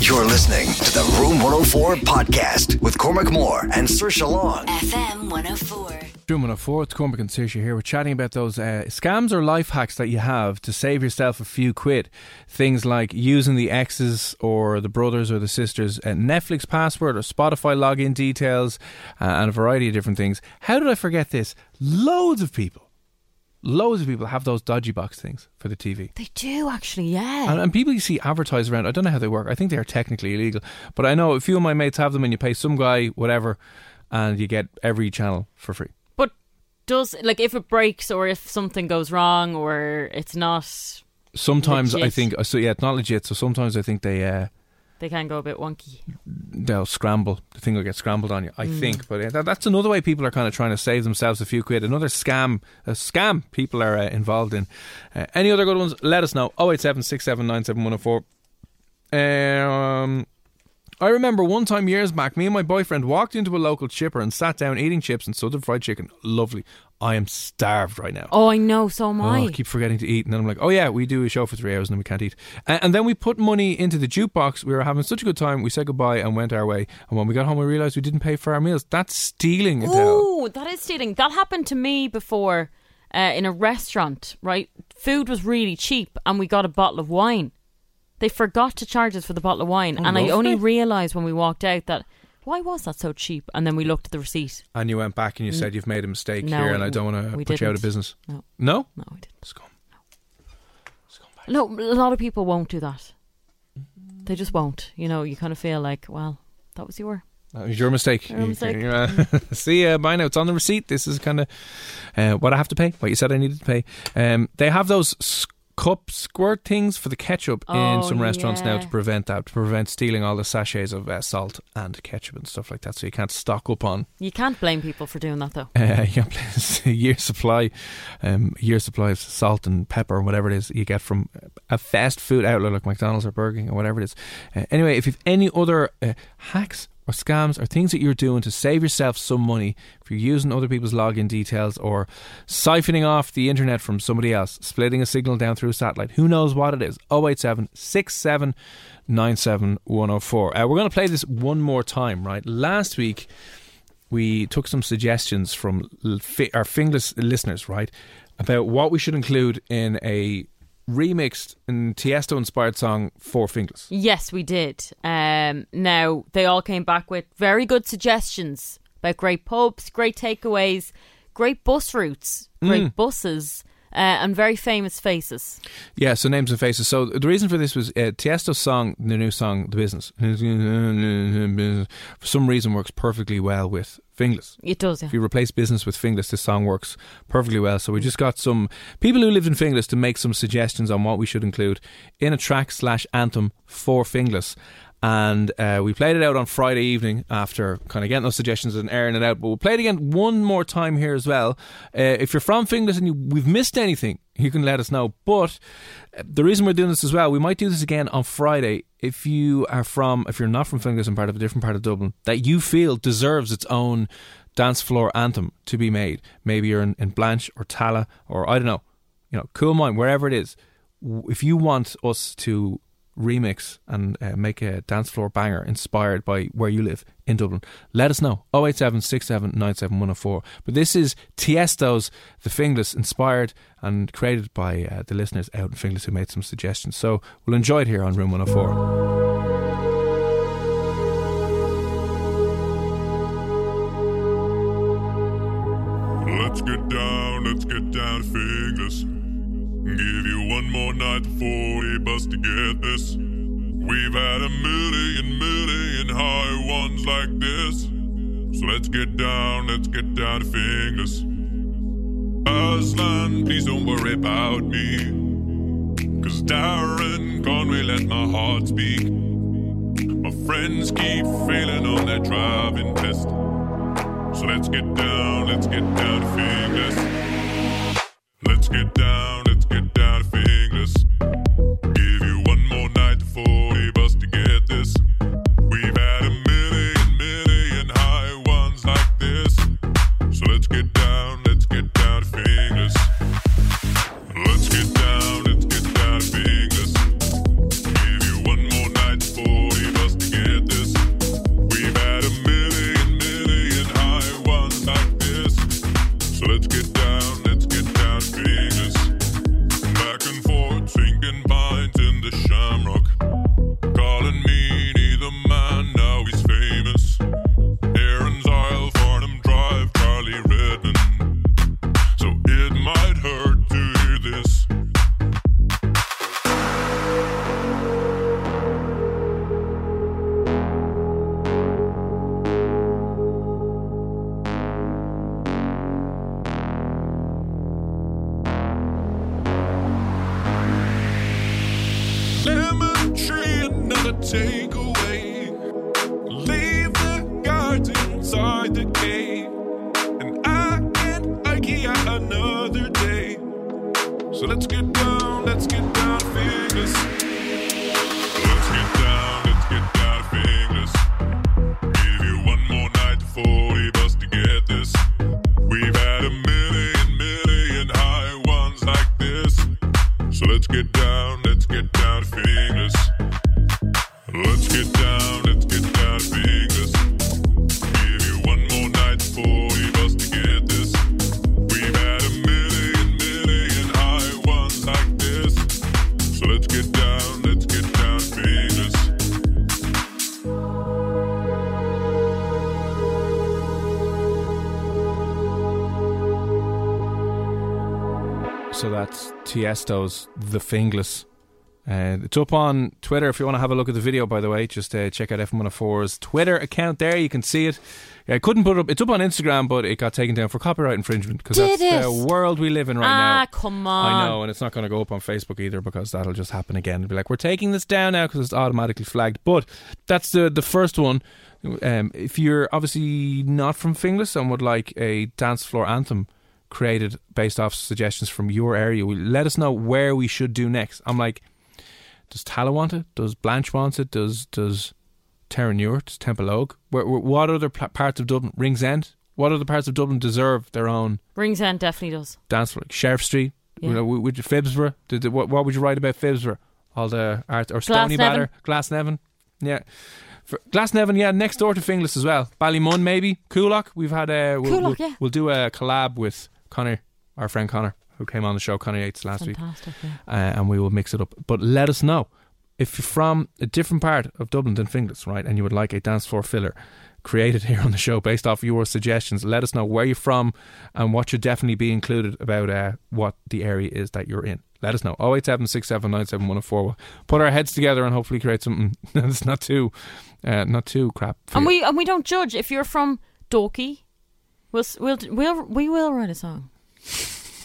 You're listening to the Room 104 podcast with Cormac Moore and Saoirse Long. FM 104. Room 104, it's Cormac and Saoirse here. We're chatting about those uh, scams or life hacks that you have to save yourself a few quid. Things like using the exes or the brothers or the sisters' uh, Netflix password or Spotify login details uh, and a variety of different things. How did I forget this? Loads of people loads of people have those dodgy box things for the TV. They do actually, yeah. And, and, people you see advertised around, I don't know how they work. I think they are technically illegal, but I know a few of my mates have them, and you pay some guy whatever, and you get every channel for free. But does like if it breaks or if something goes wrong or it's not. Sometimes legit. I think so. Yeah, it's not legit. So sometimes I think they. Uh, they can go a bit wonky. They'll scramble. The thing will get scrambled on you, I Mm. think. But that, that's another way people are kind of trying to save themselves a few quid. Another scam, a scam people are uh, involved in. Uh, any other good ones? Let us know. 087 Um, I remember one time years back, me and my boyfriend walked into a local chipper and sat down eating chips and southern fried chicken. Lovely. I am starved right now. Oh, I know. So am Oh, I. I keep forgetting to eat, and then I'm like, "Oh yeah, we do a show for three hours, and then we can't eat." And, and then we put money into the jukebox. We were having such a good time. We said goodbye and went our way. And when we got home, we realised we didn't pay for our meals. That's stealing, Adele. Ooh, that is stealing. That happened to me before uh, in a restaurant. Right, food was really cheap, and we got a bottle of wine. They forgot to charge us for the bottle of wine, Oh, and I only realised when we walked out that why was that so cheap? And then we looked at the receipt. And you went back and you said you've made a mistake No, here, and I don't want to we put you out of didn't. business. No, No, no, we didn't. Scum. No, a lot of people won't do that. They just won't. You know, you kind of feel like, well, that was your. That was your mistake. Your You- mistake. you- uh, See, uh, by now it's on the receipt. This is kind of uh, what I have to pay. What you said I needed to pay. Um, they have those s- cup squirt things for the ketchup in Oh, some restaurants now to prevent that, to prevent stealing all the sachets of uh, salt and ketchup and stuff like that. So you can't stock up on You can't blame people for doing that though. uh, yeah, a year supply, um, year supply of salt and pepper and whatever it is you get from a fast food outlet like McDonald's or Burger King or whatever it is. Uh, anyway, if you've any other uh, hacks or scams or things that you're doing to save yourself some money, if you're using other people's login details or siphoning off the internet from somebody else, splitting a signal down through a satellite, who knows what it is? 087 67 97 104. Uh, we're going to play this one more time, right? Last week, we took some suggestions from our Finglas listeners, right, about what we should include in a remixed and Tiesto inspired song for Finglas. Yes, we did. Um, now they all came back with very good suggestions about great pubs, great takeaways, great bus routes, great Mm. buses, uh, and very famous faces. Yeah, so names and faces. So the reason for this was uh, Tiesto's song, the new song, The Business, for some reason works perfectly well with Finglas. It does, yeah. If you replace business with Finglas, this song works perfectly well. So we just got some people who lived in Finglas to make some suggestions on what we should include in a track slash anthem for Finglas. And uh, we played it out on Friday evening after kind of getting those suggestions and airing it out. But we'll play it again one more time here as well. Uh, if you're from Finglas and you, we've missed anything, you can let us know. But uh, the reason we're doing this as well, we might do this again on Friday. If you are from, if you're not from Finglas and part of a different part of Dublin, that you feel deserves its own dance floor anthem to be made. Maybe you're in, in Blanch or Tala or I don't know, you know, Coolmine, wherever it is. If you want us to remix and uh, make a dance floor banger inspired by where you live in Dublin, let us know. 087 But this is Tiesto's The Finglas, inspired and created by uh, the listeners out in Finglas who made some suggestions. So we'll enjoy it here on Room 104. Let's get down, let's get down Finglas. Give you one more night before we bust to get this. We've had a million, million high ones like this. So let's get down, let's get down to Finglas. Aslan, please don't worry about me. Cause Darren Conway let my heart speak. My friends keep failing on their driving test. So let's get down, let's get down to Finglas. Let's get down, Tiesto's The Finglas. Uh, it's up on Twitter if you want to have a look at the video, by the way. Just uh, check out F104's Twitter account there. You can see it. I couldn't put it up. It's up on Instagram, but it got taken down for copyright infringement because that's the it? world we live in right ah, now. come on. I know, and it's not going to go up on Facebook either because that'll just happen again. It'll be like, we're taking this down now because it's automatically flagged. But that's the the first one. Um, if you're obviously not from Finglas and would like a dance floor anthem created based off suggestions from your area, let us know where we should do next. I'm like, does Tala want it? Does Blanch want it? Does does Terenure? Does Temple Where, where, what other pl- parts of Dublin? Ringsend? What other parts of Dublin deserve their own Ringsend definitely does. dance floor? Like Sheriff Street? Yeah. You know, would you Phibsborough? Did, did- what, what would you write about Phibsborough? All the art or Stoneybatter, Glasnevin, yeah. For Glasnevin, yeah, next door to Finglas as well. Ballymun, maybe. Coolock. We've had a. We'll, Coolock, we'll, yeah. we'll do a collab with Connor, our friend Connor, who came on the show, Connor Yates, last week Yeah. uh, and we will mix it up. But let us know if you're from a different part of Dublin than Finglas, right, and you would like a dance floor filler created here on the show based off your suggestions. Let us know where you're from and what should definitely be included about uh, what the area is that you're in. Let us know. 087 We'll put our heads together and hopefully create something that's not too, uh, not too crap. for And you. we and we don't judge if you're from Dalkey. We'll we'll we'll we will write a song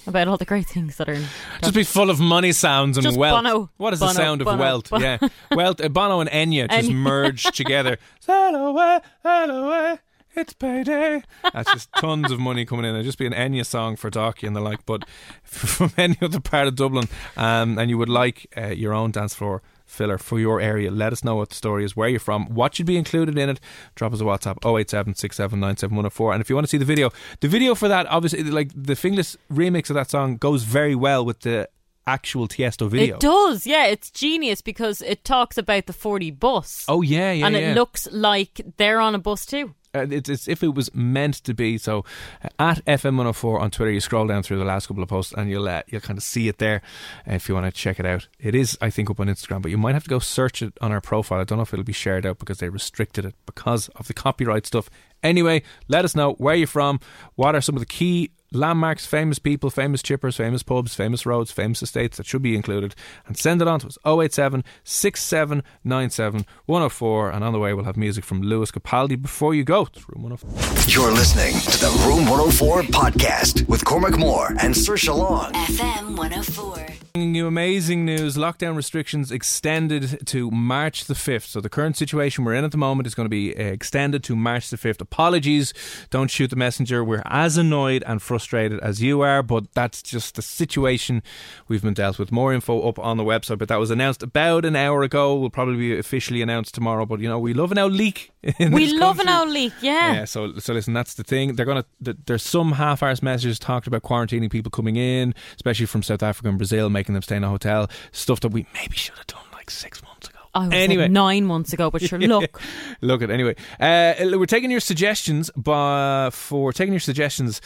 about all the great things that are in. Just be full of money sounds and Just wealth. Bono. What is Bono, the sound of wealth? Bono. Yeah, wealth. Uh, Bono and Enya just Enya. merged together. Sail away, sail away. It's payday. That's just tons of money coming in. It'd just be an Enya song for Dalkey and the like. But from any other part of Dublin, um, and you would like uh, your own dance floor filler for your area, let us know what the story is, where you're from, what should be included in it. Drop us a WhatsApp 087 And if you want to see the video, the video for that, obviously, like the Finglas remix of that song goes very well with the actual Tiesto video. It does, yeah. It's genius because it talks about the 40 bus. Oh yeah, yeah, and yeah. it looks like they're on a bus too. Uh, it's, it's if it was meant to be. So uh, at FM104 on Twitter, you scroll down through the last couple of posts and you'll uh, you'll kind of see it there uh, if you want to check it out. It is, I think, up on Instagram, but you might have to go search it on our profile. I don't know if it'll be shared out because they restricted it because of the copyright stuff. Anyway, let us know where you're from. What are some of the key landmarks, famous people, famous chippers, famous pubs, famous roads, famous estates that should be included, and send it on to us 087 6797 104. And on the way, we'll have music from Lewis Capaldi before you go. It's Room 104. You're listening to the Room 104 podcast with Cormac Moore and Saoirse Long. FM 104. Bringing you amazing news. Lockdown restrictions extended to March the 5th. So the current situation we're in at the moment is going to be uh, extended to March the 5th. Apologies. Don't shoot the messenger. We're as annoyed and frustrated as you are, but that's just the situation we've been dealt with. More info up on the website, but that was announced about an hour ago. Will probably be officially announced tomorrow, but you know, we love an out leak. We love an country. out leak, yeah. Yeah, so so listen, that's the thing. They're gonna. There's some half-arsed messages talked about quarantining people coming in, especially from South Africa and Brazil, making them stay in a hotel. Stuff that we maybe should have done like six months ago. I was anyway, like nine months ago, but sure, look. look at anyway. Uh, we're taking your suggestions, but for taking your suggestions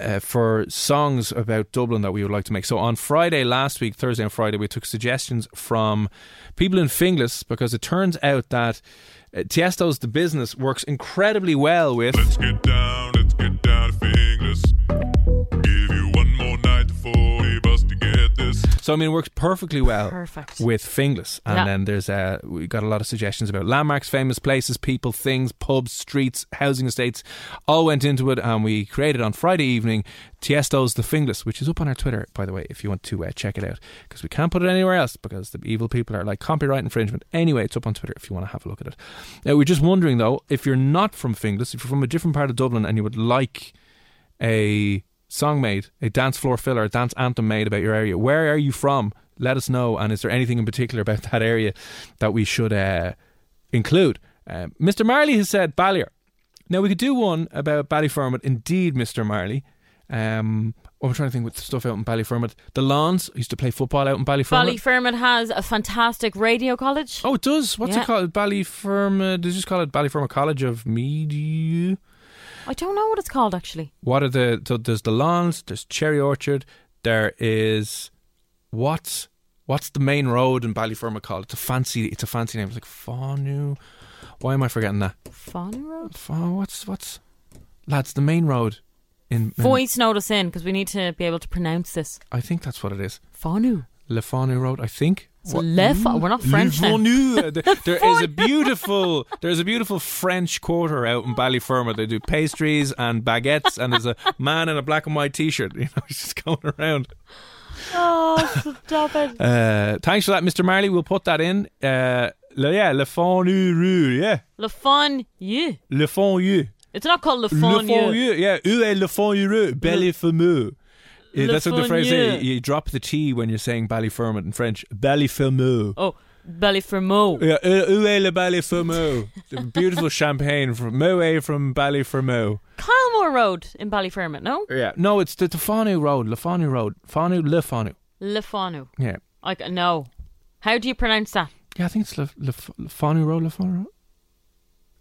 uh, for songs about Dublin that we would like to make. So on Friday last week, Thursday and Friday, we took suggestions from people in Finglas because it turns out that uh, Tiesto's The Business works incredibly well with. Let's get down, let's get down So I mean, it works perfectly well Perfect. with Finglas, and Yeah. then there's uh, we got a lot of suggestions about landmarks, famous places, people, things, pubs, streets, housing estates. All went into it, and we created on Friday evening Tiesto's The Finglas, which is up on our Twitter, by the way, if you want to uh, check it out, because we can't put it anywhere else because the evil people are like copyright infringement. Anyway, it's up on Twitter if you want to have a look at it. Now, we're just wondering though, if you're not from Finglas, if you're from a different part of Dublin, and you would like a song made, a dance floor filler, a dance anthem made about your area. Where are you from? Let us know. And is there anything in particular about that area that we should uh, include? Um, Mr. Marley has said Ballier. Now we could do one about Ballyfermot. Indeed, Mr. Marley. Um, what I'm trying to think with stuff out in Ballyfermot. The Lawns I used to play football out in Ballyfermot. Ballyfermot has a fantastic radio college. oh, it does. What's Yeah. it called? Ballyfermot. They just call it Ballyfermot College of Media. I don't know what it's called actually. What are the so there's the lawns, there's Cherry Orchard, there is what's what's the main road in Ballyfermot called? It's a fancy it's a fancy name. It's like Fonu. Why am I forgetting that? Fawny Road? What's what's lads the main road in, in Voice note us in because we need to be able to pronounce this. I think that's what it is. Fanu. Le Fonu Road, I think. So Le Fa- we're not French Le there is a beautiful there's a beautiful French quarter out in Ballyfermot. They do pastries and baguettes and there's a man in a black and white t-shirt, you know, he's just going around. Oh, stop it. Uh, thanks for that, Mr. Marley. We'll put that in. Uh, le, yeah, Le Fonu Rue, yeah. Le You. Le Fonu. It's not called Le Le Fun You. Fonu, yeah. Où est Le Fonu Rue? Ballyfermot. Yeah, Le that's what the phrase. Fonu. You drop the T when you're saying Ballyfermot in French. Ballyfermot. Oh, Ballyfermot. Yeah, où où est le Ballyfermot? the beautiful champagne from Moet from Ballyfermot. Calmore Road in Ballyfermot, no? Yeah, no, it's the, the Road, Le Road, Fonu Le Fanu. Yeah, I c- no. How do you pronounce that? yeah, I think it's Le, Le, Le Fonu Road, Le Road.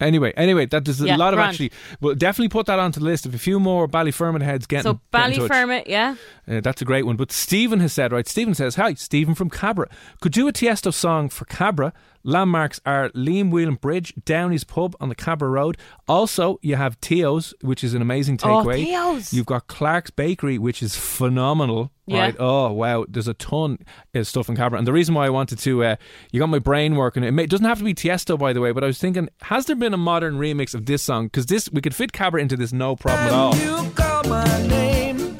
Anyway, anyway, that there's a Yeah, lot of grand. actually. Well, definitely put that onto the list. If a few more Ballyfermot heads getting So get in touch. Ballyfermot, yeah. Uh, that's a great one. But Stephen has said, right, Stephen says, Hi, Stephen from Cabra. Could do a Tiesto song for Cabra. Landmarks are Liam Whelan Bridge, Downey's Pub on the Cabra Road. Also, you have Tio's, which is an amazing takeaway. Oh, takeaway. Tio's. You've got Clark's Bakery, which is phenomenal. Yeah. Right. Oh, wow. There's a ton of stuff in Cabra. And the reason why I wanted to, uh, you got my brain working. It, may, it doesn't have to be Tiesto, by the way, but I was thinking, has there been a modern remix of this song? Because this, we could fit Cabra into this no problem at all. You call my name.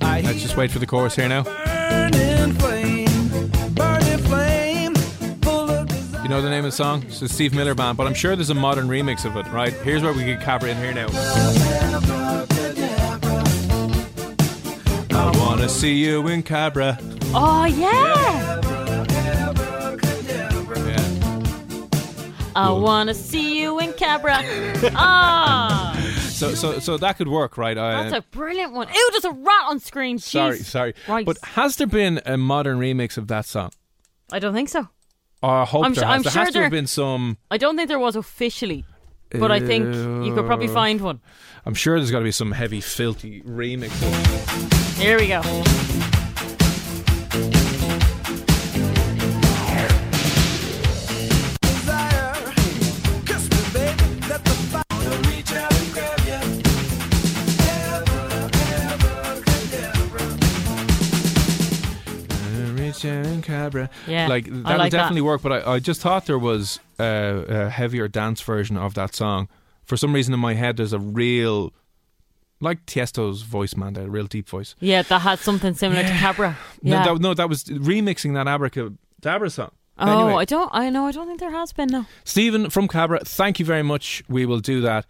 I Let's just wait for the chorus here now. burning flame, burning flame, full of desire. You know the name of the song? It's the Steve Miller Band, but I'm sure there's a modern remix of it, right? Here's where we get Cabra in here now. See you in Cabra. Oh, yeah. I want to see you in Cabra. Ah. So so so that could work, right? Uh, That's a brilliant one. Ew, there's a rat on screen. sorry, Jeez. sorry. Right. But has there been a modern remix of that song? I don't think so. Or I hope I'm there su- has. I'm there sure has to have been some. I don't think there was officially, but I think you could probably find one. I'm sure there's got to be some heavy, filthy remix. Here we go. Yeah, like that would like that. definitely work. But I, I just thought there was uh, a heavier dance version of that song. For some reason in my head, there's a real, like Tiesto's voice, man, a real deep voice. Yeah, that had something similar to Cabra. Yeah. No, that, no, that was remixing that Abracadabra uh, song. oh, Anyway. I don't. I know. I don't think there has been. No. Stephen from Cabra, thank you very much. We will do that.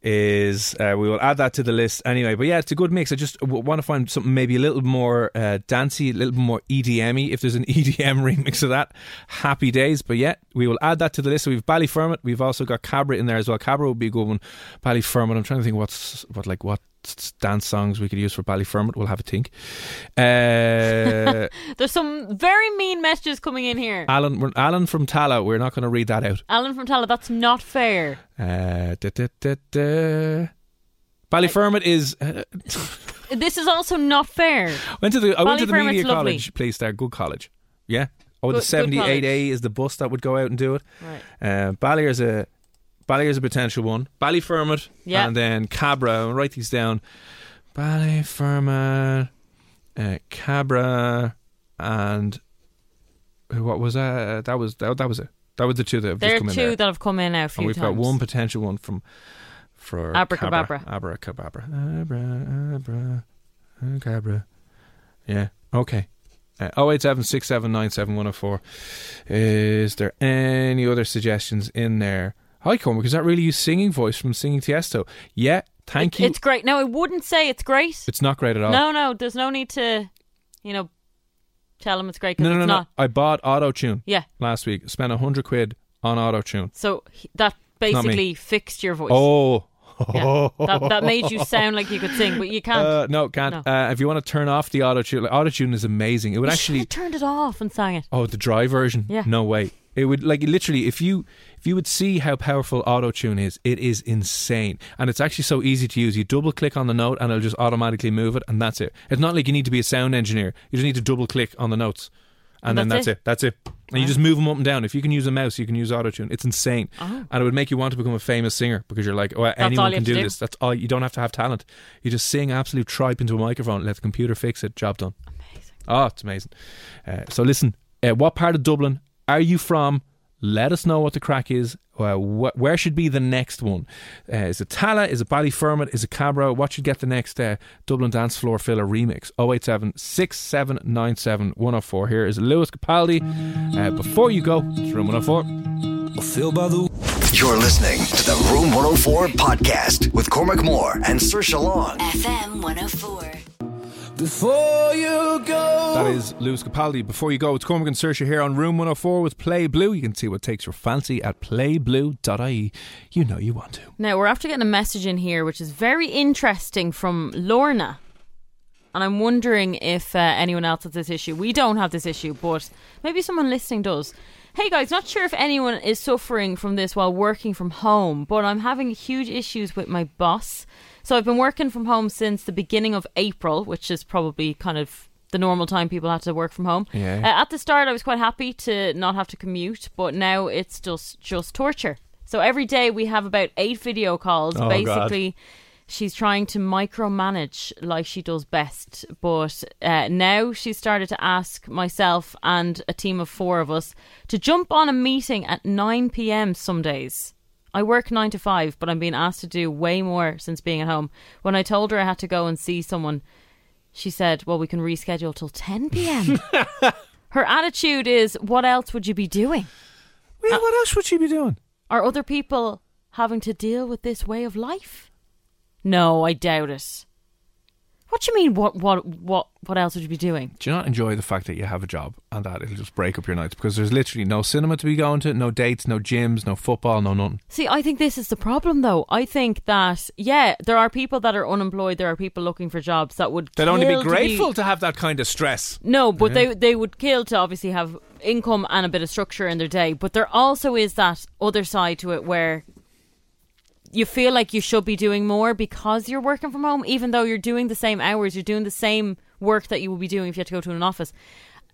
Is uh, we will add that to the list anyway. But yeah, it's a good mix. I just w- want to find something maybe a little more uh, dancey, a little more EDM-y. If there's an EDM remix of that, happy days. But yeah, we will add that to the list. So we've Ballyfermot. We've also got Cabra in there as well. Cabra would be a good one. Ballyfermot. I'm trying to think what's what like what dance songs we could use for Ballyfermot. We'll have a think. Uh, There's some very mean messages coming in here. Alan, Alan from Tala. We're not going to read that out. Alan from Tala, that's not fair. Uh, da, da, da, da. Ballyfermot is. Uh, This is also not fair. went to the. I went to the media lovely. college place there. Good college. Yeah. Oh, the Good- good seventy eight A is the bus that would go out and do it. Right. Uh, a Ballier's a potential one. Ballyfermot. Yeah. And then Cabra. I'll write these down. Ballyfermot, uh, Cabra, and what was that? That was that, that was it. That was the two that have There just are come in two that have come in now a few and we've times. got one potential one from for Abracababra. Cabra. Abracababra. Abra, abra, cabra. Yeah. Okay. Uh, 087 Is there any other suggestions in there? Hi, Cormac. Is that really you singing voice from Singing Tiesto? Yeah. Thank It- you. It's great. No, I wouldn't say it's great. It's not great at all. No, no, there's no need to, you know, tell him it's great no, no, it's no. not. I bought auto tune Yeah. last week. Spent a hundred quid on auto tune. So he- that basically fixed your voice. Oh. Yeah. that, that made you sound like you could sing, but you can't. Uh, no, can't. No. Uh, if you want to turn off the auto tune, like, auto tune is amazing. It would you actually. turned it off and sang it. Oh, the dry version? Yeah. No way. It would like literally if you if you would see how powerful auto tune is, it is insane. And it's actually so easy to use. You double click on the note and it'll just automatically move it and that's it. It's not like you need to be a sound engineer. You just need to double click on the notes. And, And then that's that's it. That's it. And you just move them up and down. If you can use a mouse, you can use AutoTune. It's insane. Oh. And it would make you want to become a famous singer because you're like, oh, all anyone can do, do. this. That's all. You don't have to have talent. You just sing absolute tripe into a microphone, let the computer fix it, job done. Amazing. Oh, it's amazing. Uh, so listen, uh, what part of Dublin are you from? Let us know what the crack is. Uh, wh- where should be the next one? Uh, is it Tala? Is it Ballyfermot? Is it Cabra? What should get the next uh, Dublin Dance Floor Filler remix? 087 6797 104. Here is Lewis Capaldi. Uh, before you go, it's Room 104. Filled by the You're listening to the Room 104 podcast with Cormac Moore and Saoirse Long. FM 104. Before you go. That is Lewis Capaldi. Before you go, it's Cormac and Saoirse here on Room 104 with Play Blue. You can see what takes your fancy at playblue.ie. You know you want to. Now, we're after getting a message in here which is very interesting from Lorna. And I'm wondering if uh, anyone else has this issue. We don't have this issue, but maybe someone listening does. Hey guys, not sure if anyone is suffering from this while working from home, but I'm having huge issues with my boss. So I've been working from home since the beginning of April, which is probably kind of the normal time people have to work from home. Yeah. Uh, at the start, I was quite happy to not have to commute, but now it's just just torture. So every day we have about eight video calls. Oh, God. basically, she's trying to micromanage like she does best. But uh, now she's started to ask myself and a team of four of us to jump on a meeting at 9 p.m. some days. I work 9 to 5, but I'm being asked to do way more since being at home. When I told her I had to go and see someone, she said, Well, we can reschedule till 10 p.m. Her attitude is, What else would you be doing? Yeah, uh, what else would she be doing? Are other people having to deal with this way of life? No, I doubt it. What do you mean? What what what what else would you be doing? Do you not enjoy the fact that you have a job and that it'll just break up your nights because there's literally no cinema to be going to, no dates, no gyms, no football, no nothing. See, I think this is the problem, though. I think that yeah, there are people that are unemployed. There are people looking for jobs that would. They'd only be kill to grateful to have that kind of stress. No, but they they would kill to obviously have income and a bit of structure in their day. But there also is that other side to it where you feel like you should be doing more because you're working from home, even though you're doing the same hours, you're doing the same work that you would be doing if you had to go to an office.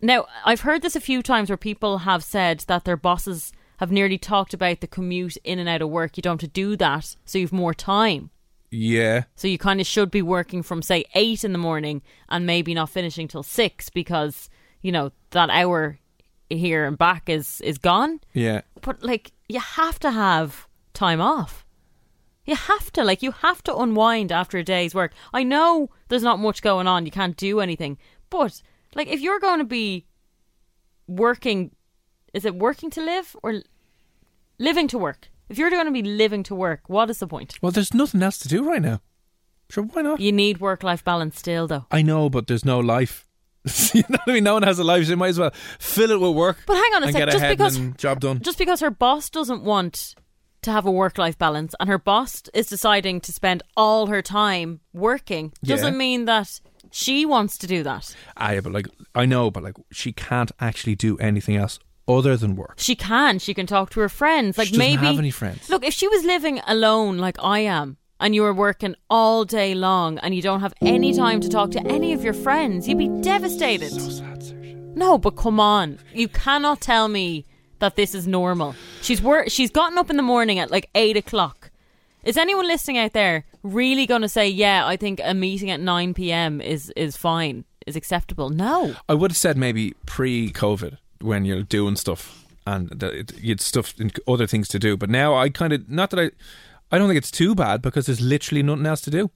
Now, I've heard this a few times where people have said that their bosses have nearly talked about the commute in and out of work. You don't have to do that, so you've more time. Yeah. So you kind of should be working from say eight in the morning and maybe not finishing till six because you know that hour here and back is is gone. Yeah. But like you have to have time off. You have to like you have to unwind after a day's work. I know there's not much going on. You can't do anything, but like if you're going to be working, is it working to live or living to work? If you're going to be living to work, what is the point? Well, there's nothing else to do right now. Sure, why not? You need work life balance still, though. I know, but there's no life. you know what I mean? No one has a life, so you might as well fill it with work. But hang on a sec, just because- and job done. just because her boss doesn't want to have a work life balance and her boss is deciding to spend all her time working doesn't mean that she wants to do that. Ah, Aye, but like I know, but like she can't actually do anything else other than work. She can. She can talk to her friends. Like She doesn't maybe have any friends. Look, if she was living alone like I am and you were working all day long and you don't have any time to talk to any of your friends, you'd be devastated. So sad, No, but come on. You cannot tell me that this is normal. She's wor- she's gotten up in the morning at like eight o'clock. Is anyone listening out there really going to say, "Yeah, I think a meeting at nine p.m. is is fine, is acceptable"? No. I would have said maybe pre-COVID when you're doing stuff and that you'd stuff and other things to do. But now I kind of not that I, I don't think it's too bad because there's literally nothing else to do.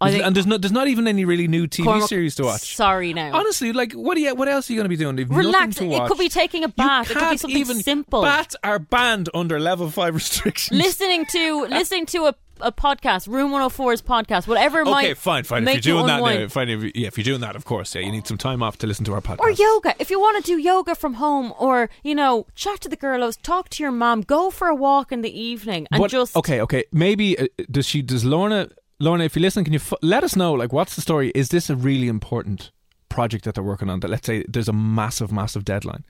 I think and there's not there's not even any really new TV Cormac, series to watch. Sorry now. Honestly, like what do you, what else are you going to be doing? You've Relax. It could be taking a bath. It could be something even simple. Bats are banned under level five restrictions. listening to listening to a, a podcast, Room 104's podcast, whatever Okay, might fine, fine. If you're doing you that now, fine. If, you- yeah, if you're doing that, of course, yeah, you need some time off to listen to our podcast. Or yoga. If you want to do yoga from home or, you know, chat to the girlos, talk to your mom, go for a walk in the evening and What- just okay, okay. Maybe uh, does she? Does Lorna? Lorna, if you listen, can you f- let us know? Like, what's the story? Is this a really important project that they're working on? That let's say there's a massive, massive deadline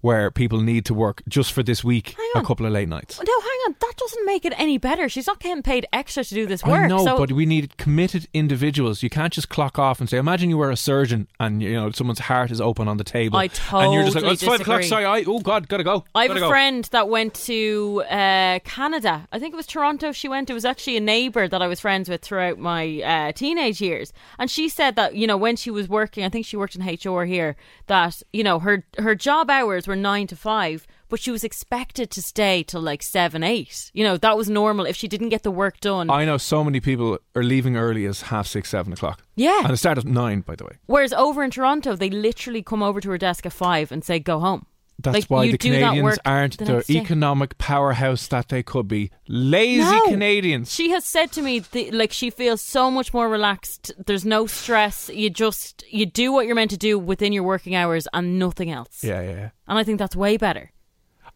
where people need to work just for this week, a couple of late nights. No, hang on. That doesn't make it any better. She's not getting paid extra to do this work. Know, so but we need committed individuals. You can't just clock off and say, "Imagine you were a surgeon and you know someone's heart is open on the table." I and you're just like, "Oh, it's five o'clock. Sorry, I oh god, gotta go." I have gotta a go." friend that went to uh, Canada. I think it was Toronto. She went. It was actually a neighbour that I was friends with throughout my uh, teenage years, and she said that you know when she was working, I think she worked in HR here. That you know her her job hours were nine to five, but she was expected to stay till like seven eight. You know that was normal if she didn't get the work done. I know so many people are leaving early as half six, seven o'clock. Yeah. and it started at nine, by the way. Whereas over in Toronto, they literally come over to her desk at five and say go home. That's Like, why the Canadians aren't the the, next day. economic powerhouse that they could be. Lazy No. Canadians. She has said to me, th- like she feels so much more relaxed. There's no stress. You just you do what you're meant to do within your working hours and nothing else. yeah, yeah. And I think that's way better.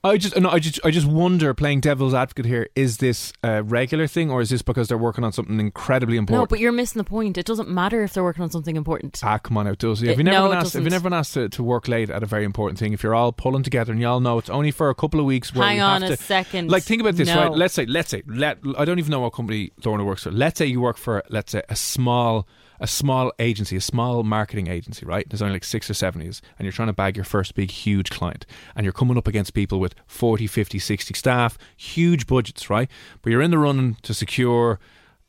I just, no, I just, I just wonder, playing devil's advocate here, is this a regular thing or is this because they're working on something incredibly important? No, but you're missing the point. It doesn't matter if they're working on something important. Ah, come on, it does. Have you never no, been asked? Have you never been asked to, to work late at a very important thing? If you're all pulling together and you all know it's only for a couple of weeks, where Hang on have a to, second. Like, think about this, No. right? Let's say, let's say, let I don't even know what company Lorna works for. Let's say you work for, let's say, a small, a small agency, a small marketing agency, right? There's only like six or seven of yous, and you're trying to bag your first big, huge client, and you're coming up against people with 40, 50, 60 staff, huge budgets, right? But you're in the running to secure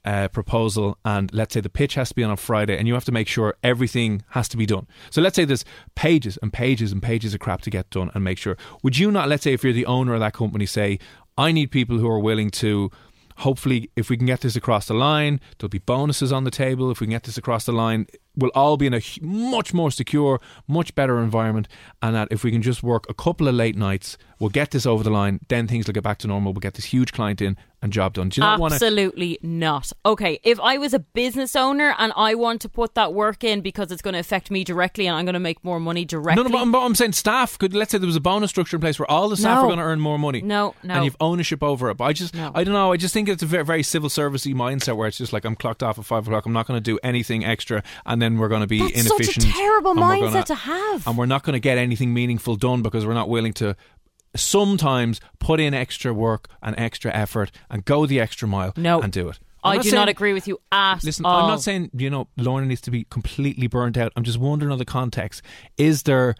uh, proposal and let's say the pitch has to be on a Friday and you have to make sure everything has to be done. So let's say there's pages and pages and pages of crap to get done and make sure. Would you not, let's say if you're the owner of that company, say, I need people who are willing to hopefully if we can get this across the line, there'll be bonuses on the table. If we can get this across the line, we'll all be in a much more secure, much better environment, and that if we can just work a couple of late nights, we'll get this over the line. Then things will get back to normal. We'll get this huge client in and job done. Do you not want to? Absolutely not. Okay, if I was a business owner and I want to put that work in because it's going to affect me directly and I'm going to make more money directly. No, no, but I'm, but I'm saying staff could. Let's say there was a bonus structure in place where all the staff No. are going to earn more money. No, no. and you've ownership over it. But I just, No. I don't know. I just think it's a very, very civil servicey mindset where it's just like I'm clocked off at five o'clock. I'm not going to do anything extra, and then we're going to be That's such a inefficient. terrible mindset gonna- to have. and we're not going to get anything meaningful done because we're not willing to. Sometimes put in extra work and extra effort and go the extra mile No. and do it. I'm I not do saying- not agree with you at Listen, all. I'm not saying you know Lorna needs to be completely burnt out. I'm just wondering on the context. Is there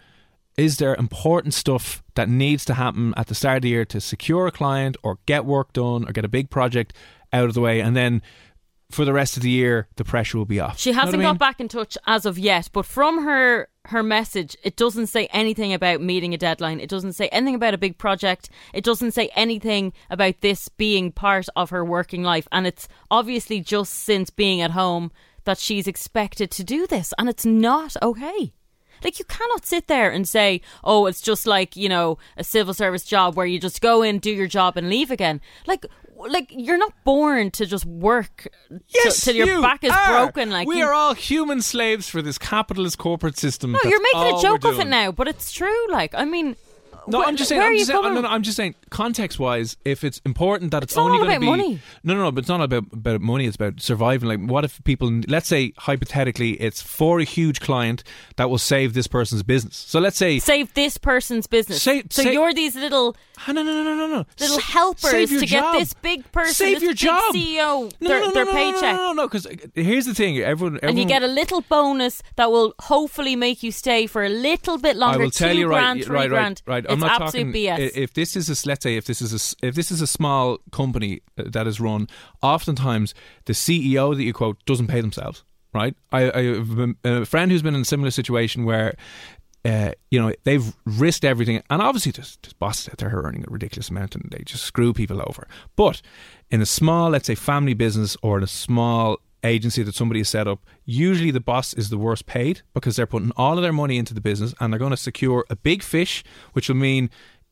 is there important stuff that needs to happen at the start of the year to secure a client or get work done or get a big project out of the way, and then for the rest of the year the pressure will be off. She You know what hasn't I mean? got back in touch as of yet, but from her her message, it doesn't say anything about meeting a deadline. It doesn't say anything about a big project. It doesn't say anything about this being part of her working life. And it's obviously just since being at home that she's expected to do this, and it's not okay. Like you cannot sit there and say, "Oh, it's just like you know a civil service job where you just go in, do your job, and leave again." Like, like you're not born to just work Yes, till your you back is are. broken. Like we you- are all human slaves for this capitalist corporate system. No, That's you're making a joke of it now, but it's true. Like, I mean, No, wh- I'm just saying. Where I'm are just you saying. coming? No, no, I'm just saying. Context wise, if it's important that it's, It's not only all going to about be money. no, no, no. But it's not about about money. It's about surviving. Like, what if people? Let's say hypothetically, it's for a huge client that will save this person's business. So let's say. Save this person's business. Say- so say- you're these little Ah, no, no, no, no, no, no. little Sa- helpers save your to get this big person, Save this your big job. CEO, No, their, no, no, their no, no, paycheck. No, no, no. Because here's the thing. Everyone, everyone And you get a little bonus that will hopefully make you stay for a little bit longer. I will tell two you right, grand, three right, grand. right, right. I'm not absolute talking. BS. If this is a, let's say, if this is a, if this is a small company uh, that is run, oftentimes the CEO that you quote doesn't pay themselves. Right. I, I have a friend who's been in a similar situation where. Uh, you know they've risked everything, and obviously there's, there's bosses out there are earning a ridiculous amount, and they just screw people over. But in a small, let's say, family business or in a small agency that somebody has set up, usually the boss is the worst paid because they're putting all of their money into the business and they're going to secure a big fish, which will mean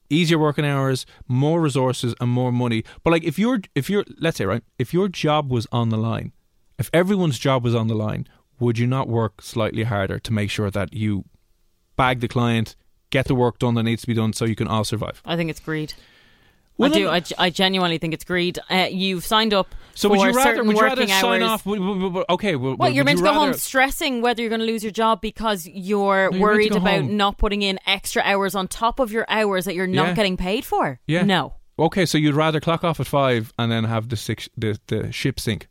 easier working hours, more resources, and more money. But like if you're if you're let's say right, if your job was on the line, if everyone's job was on the line, would you not work slightly harder to make sure that you bag the client, get the work done that needs to be done, so you can all survive? I think it's greed. Well, I do. I, I genuinely think it's greed. Uh, you've signed up So for would you rather would you rather sign hours. off? okay, well, What you're meant you to go home stressing whether you're going to lose your job because you're No, you're worried about home. not putting in extra hours on top of your hours that you're not Yeah. getting paid for. Yeah. No. Okay, so you'd rather clock off at five and then have the six, the, the ship sink.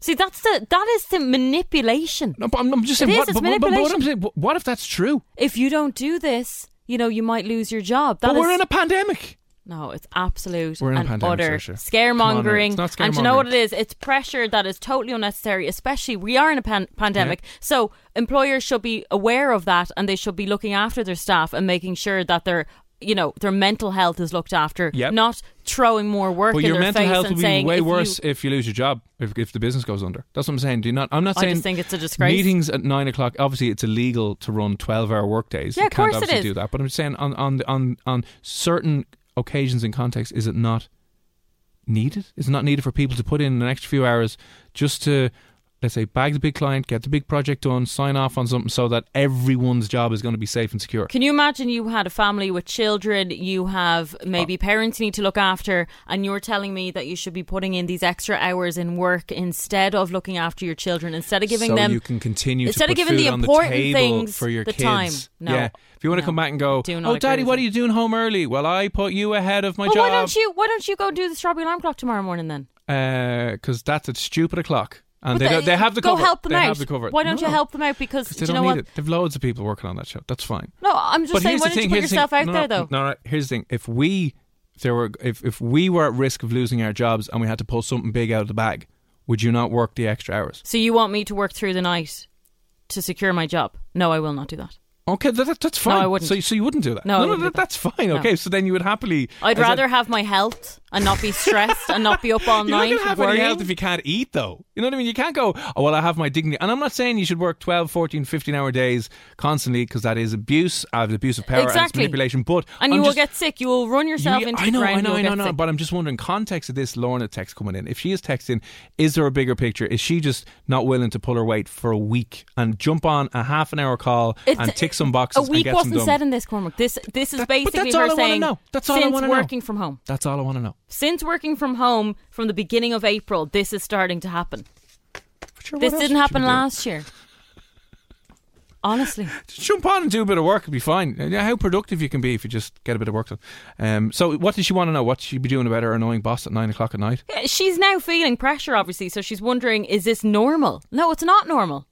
See, that's the that is the manipulation. No, but I'm, I'm just saying. is, what, it's but, but- but what I'm manipulation. saying, what if that's true? If you don't do this, you know you might lose your job. That but we're in a pandemic. No, it's absolute and utter Saoirse. Come on scaremongering. And you know what it is? It's pressure that is totally unnecessary, especially we are in a pan- pandemic. So employers should be aware of that and they should be looking after their staff and making sure that their you know, their mental health is looked after, Yep. not throwing more work But your mental health will be way if worse You, if you lose your job, if, if the business goes under. That's what I'm saying. Do you not? I'm not I saying. just think it's a disgrace. Meetings at nine o'clock. Obviously, it's illegal to run twelve-hour workdays. Yeah, you of can't course it obviously is. do that. But I'm saying on on on on certain occasions and contexts, is it not needed? Is it not needed for people to put in an extra few hours just to let's say bag the big client, get the big project done, sign off on something, so that everyone's job is going to be safe and secure. Can you imagine you had a family with children, you have Uh, maybe parents you need to look after, and you're telling me that you should be putting in these extra hours in work instead of looking after your children, instead of giving so them you can continue instead to of giving the important the things for your the kids. time. No. Yeah. If you want to No. come back and go, oh, daddy, what are you. doing home early? Well, I put you ahead of my well, job. why don't you why don't you go do the strawberry alarm clock tomorrow morning then? Because that's a stupid o'clock, and they, don't- they have the go cover. help them they out. have the cover. Why don't you help them out? Because do they you don't know need what? it. They've loads of people working on that show. That's fine. No, I'm just but saying. Why don't thing. you put yourself thing. out no, there no, though? No, no, here's the thing. If we, if there were, if if we were at risk of losing our jobs and we had to pull something big out of the bag, would you not work the extra hours? So you want me to work through the night to secure my job? No, I will not do that. Okay, that, that- that's fine. I wouldn't. So, so you wouldn't do that? No, I no, that, do that. that's fine. No. Okay, so then you would happily. I'd said- rather have my health and not be stressed and not be up all You're night going to have worrying. any health if you can't eat, though. You know what I mean? You can't go, oh, well, I have my dignity. And I'm not saying you should work 12, 14, 15 hour days constantly because that is abuse, uh, abuse of power and Exactly. manipulation. But and I'm you will get sick. You will run yourself you- into I the know, ground. I know, I know, sick. but I'm just wondering, context of this Lorna text coming in. If she is texting, is there a bigger picture? Is she just not willing to pull her weight for a week and jump on a half an hour call It's- and tick some boxes A and week wasn't said in this, Cormac. This this is That- basically that's all her I wanna saying know. That's all I know. working from home. That's all I want to know. Since working from home from the beginning of April, this is starting to happen. Sure, This didn't happen last year. Honestly. Just jump on and do a bit of work. It'd be fine. Yeah, How productive you can be if you just get a bit of work done. Um, so, what did she want to know? What she be doing about her annoying boss at nine o'clock at night? Yeah, She's now feeling pressure, obviously, so she's wondering, is this normal? No, it's not normal.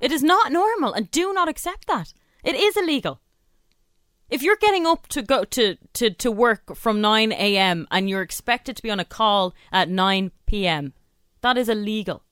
It is not normal, and do not accept that. It is illegal. If you're getting up to go to, to, to work from 9 a.m. and you're expected to be on a call at 9 p.m., that is illegal.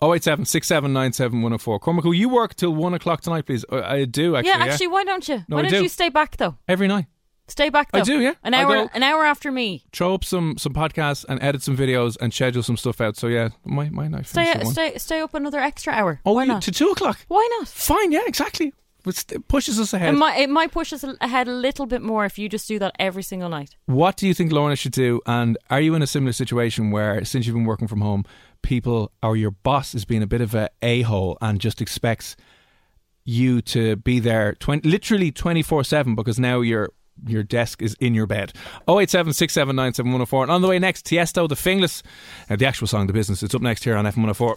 Oh eight seven six seven nine seven one zero four. Cormac, will you work till one o'clock tonight, please? Uh, I do actually. yeah, actually, why don't you? No, why I don't do. you stay back though? every night. Stay back though. I do, yeah. An hour, an hour after me. Throw up some some podcasts and edit some videos and schedule some stuff out. So yeah, my my night. Stay, finish at one. stay, stay up another extra hour. Oh, why you- not? to two o'clock. why not? Fine, yeah, exactly. It pushes us ahead. It might, it might push us ahead a little bit more if you just do that every single night. What do you think Lorna should do? And are you in a similar situation where, since you've been working from home, people or your boss is being a bit of a a hole and just expects you to be there, 20, literally twenty four seven, because now your your desk is in your bed. Oh eight seven six seven nine seven one zero four. And on the way next, Tiesto, the Finglas, uh, the actual song, the business. It's up next here on FM one hundred four.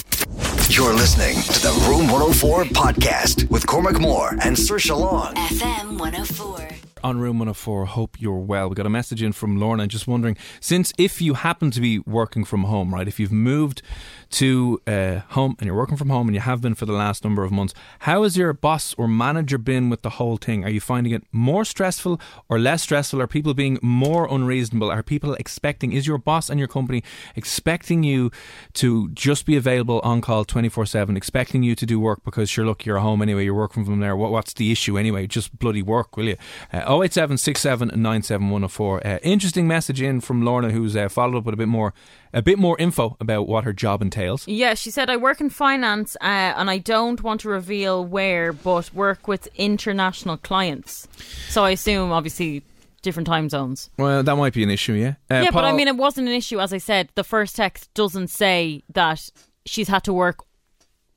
You're listening to the Room 104 podcast with Cormac Moore and Saoirse Long. FM 104. On Room 104. Hope you're well. We got a message in from Lorna just wondering, since if you happen to be working from home, right, if you've moved to uh, home and you're working from home and you have been for the last number of months, how has your boss or manager been with the whole thing? Are you finding it more stressful or less stressful? Are people being more unreasonable? Are people expecting, is your boss and your company expecting you to just be available on call 24 7, expecting you to do work because sure, look, you're home anyway, you're working from there. What, what's the issue anyway? Just bloody work, will you? Uh, 08767971004. Uh, interesting message in from Lorna, who's uh, followed up with a bit more, a bit more info about what her job entails. Yeah, she said, I work in finance uh, and I don't want to reveal where, but work with international clients. So I assume, obviously, different time zones. Well, that might be an issue, yeah. Uh, yeah, but I mean, it wasn't an issue. As I said, the first text doesn't say that she's had to work,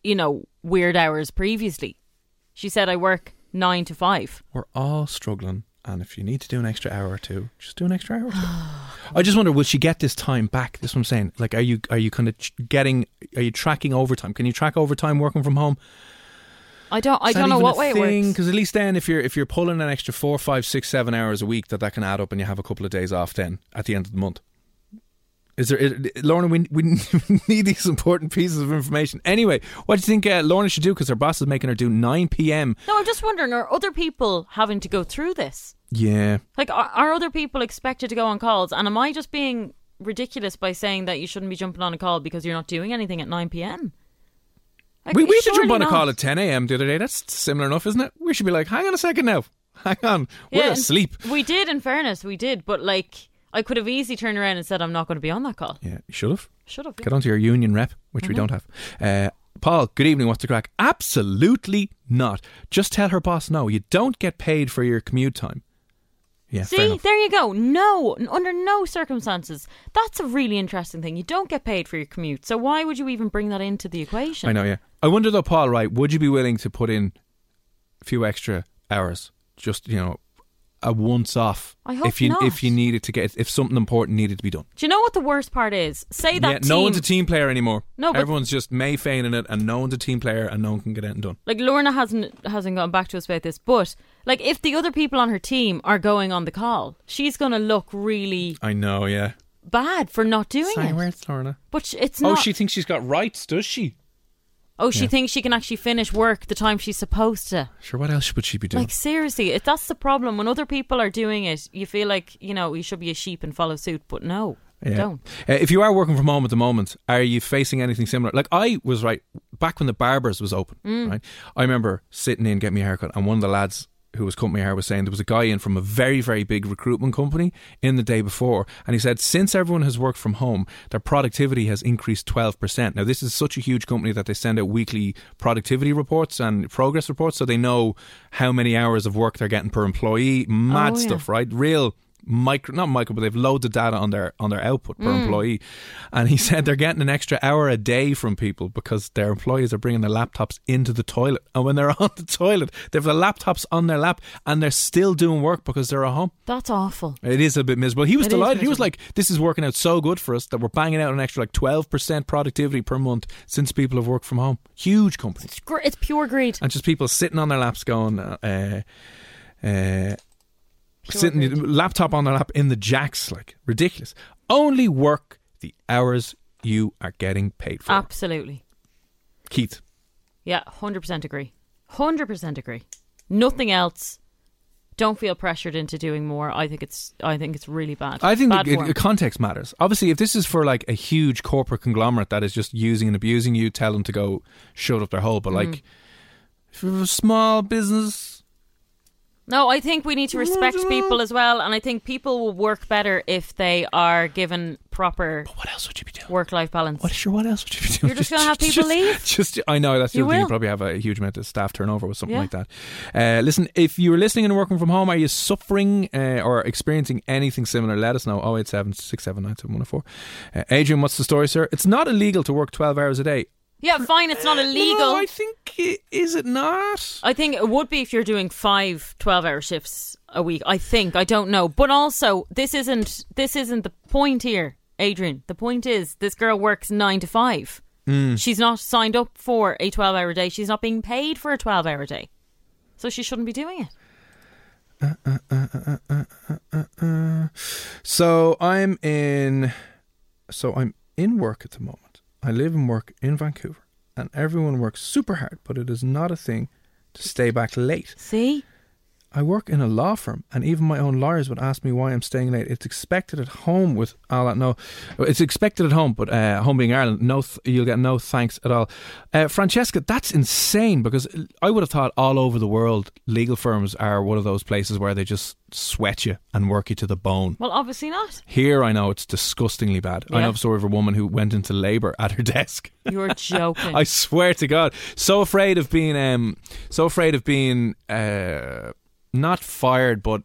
you know, weird hours previously. She said, I work nine to five. we're all struggling. And if you need to do an extra hour or two, just do an extra hour or two. I just wonder, will she get this time back? This is what I'm saying. Like, are you are you kind of getting? Are you tracking overtime? Can you track overtime working from home? I don't, I don't know what way it works. Because at least then, if you're if you're pulling an extra four, five, six, seven hours a week, that that can add up, and you have a couple of days off then at the end of the month. Is there, is, Lorna? We we need these important pieces of information. Anyway, what do you think uh, Lorna should do? Because her boss is making her do nine p.m. No, I'm just wondering, are other people having to go through this? Yeah, Like, are, are other people expected to go on calls? And am I just being ridiculous by saying that you shouldn't be jumping on a call because you're not doing anything at 9 p.m.? Like, we we to jump on a call at ten a.m. the other day. That's similar enough, isn't it? We should be like, hang on a second now, hang on, we're and asleep. We did, in fairness, we did. But, like, I could have easily turned around and said, I'm not going to be on that call. Yeah, you should have. Should have. Get onto your union rep, which Mm-hmm. we don't have. Uh, Paul, good evening. What's the crack? Absolutely not. Just tell her boss no. You don't get paid for your commute time. Yeah, fair See, enough. there you go. No, n- under no circumstances. That's a really interesting thing. You don't get paid for your commute. So why would you even bring that into the equation? I know, yeah. I wonder though, Paul, right? Would you be willing to put in a few extra hours? Just, you know, a once off. I hope if you not. if you needed to get if something important needed to be done. Do you know what the worst part is? Say that yeah, team. no one's a team player anymore. No, everyone's just mayfeining it, and no one's a team player, and no one can get it and done. like Lorna hasn't hasn't gone back to us about this, but like if the other people on her team are going on the call, she's going to look really I know, yeah. bad for not doing Sorry, it. where's Lorna? But it's oh, not Oh, she thinks she's got rights, does she? Oh, she Yeah. thinks she can actually finish work the time she's supposed to. Sure, what else would she be doing? Like seriously, it, that's the problem. When other people are doing it, you feel like you know you should be a sheep and follow suit. But no, Yeah. don't. Uh, if you are working from home at the moment, are you facing anything similar? Like I was right back when the barbers was open, Mm. right? I remember sitting in getting me a haircut, and one of the lads who was my hair was saying there was a guy in from a very very big recruitment company in the day before, and he said since everyone has worked from home, their productivity has increased twelve percent. Now this is such a huge company that they send out weekly productivity reports and progress reports, so they know how many hours of work they're getting per employee. Mad Oh, yeah. stuff, right? Real micro not micro but they've loads of data on their on their output per employee. And he said they're getting an extra hour a day from people because their employees are bringing their laptops into the toilet. And when they're on the toilet they have the laptops on their lap and they're still doing work because they're at home. That's awful. it is a bit miserable. He was It delighted. He was like this is working out so good for us that we're banging out an extra like 12% productivity per month since people have worked from home. Huge company. It's, gr- it's pure greed. and just people sitting on their laps going uh, uh, Pure sitting greed. laptop on their lap in the jacks like ridiculous only work the hours you are getting paid for Absolutely. keith Yeah, 100% agree. 100% agree. Nothing else. Don't feel pressured into doing more. I think it's I think it's really bad. I think bad the, context matters. Obviously, if this is for like a huge corporate conglomerate that is just using and abusing you, tell them to go shut up their hole. Mm. But like, if you're a small business, No, I think we need to respect people as well, and I think people will work better if they are given proper But what else would you be doing? work-life balance. What sure? What else would you be doing? You're just gonna have people just, leave? Just, I know that's the You other thing. You will. probably have a huge amount of staff turnover with something Yeah. like that. Uh, listen, if you were listening and working from home, are you suffering uh, or experiencing anything similar? Let us know. 087 679 uh, Adrian, what's the story, sir? It's not illegal to work twelve hours a day. Yeah, fine. It's not uh, illegal. No, I think i- is it not? I think it would be if you're doing five 12 hour shifts a week. I think. I don't know. But also, this isn't this isn't the point here, Adrian. The point is this girl works 9 to 5. Hmm. She's not signed up for a 12 hour day. She's not being paid for a 12 hour day. So she shouldn't be doing it. Uh, uh, so I'm in. So I'm in work at the moment. I live and work in Vancouver, and everyone works super hard, but it is not a thing to stay back late. See? I work in a law firm, and even my own lawyers would ask me why I'm staying late. It's expected at home with all that. No, it's expected at home, but uh, home being Ireland, no, th- you'll get no thanks at all. Uh, Francesca, that's insane because I would have thought all over the world legal firms are one of those places where they just sweat you and work you to the bone. Well, obviously not. Here, I know it's disgustingly bad. I Yeah. know of a story of a woman who went into labour at her desk. You're joking. I swear to God, so afraid of being, um, so afraid of being, uh, not fired, but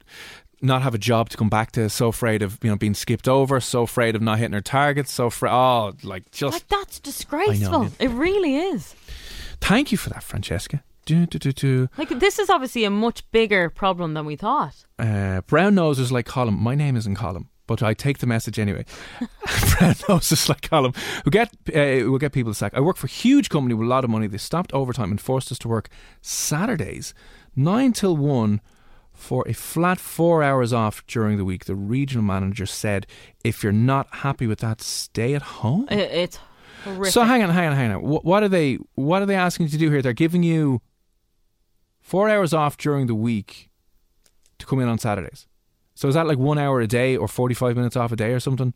not have a job to come back to. So afraid of you know being skipped over. So afraid of not hitting her targets. So afraid. Oh, like just like, that's disgraceful. yeah. It really is. thank you for that, Francesca. Do, do, do. Like, this is obviously a much bigger problem than we thought. Uh, brown nosers like Colin. My name isn't Colin, but I take the message anyway. brown nosers like Colin who get uh, will get people sacked. I work for a huge company with a lot of money. They stopped overtime and forced us to work Saturdays, nine till one, for a flat four hours off during the week. The regional manager said, "If you're not happy with that, stay at home." It, it's horrific. So hang on, hang on, hang on. What, what are they? What are they asking you to do here? They're giving you four hours off during the week to come in on Saturdays. So is that like one hour a day or forty-five minutes off a day or something?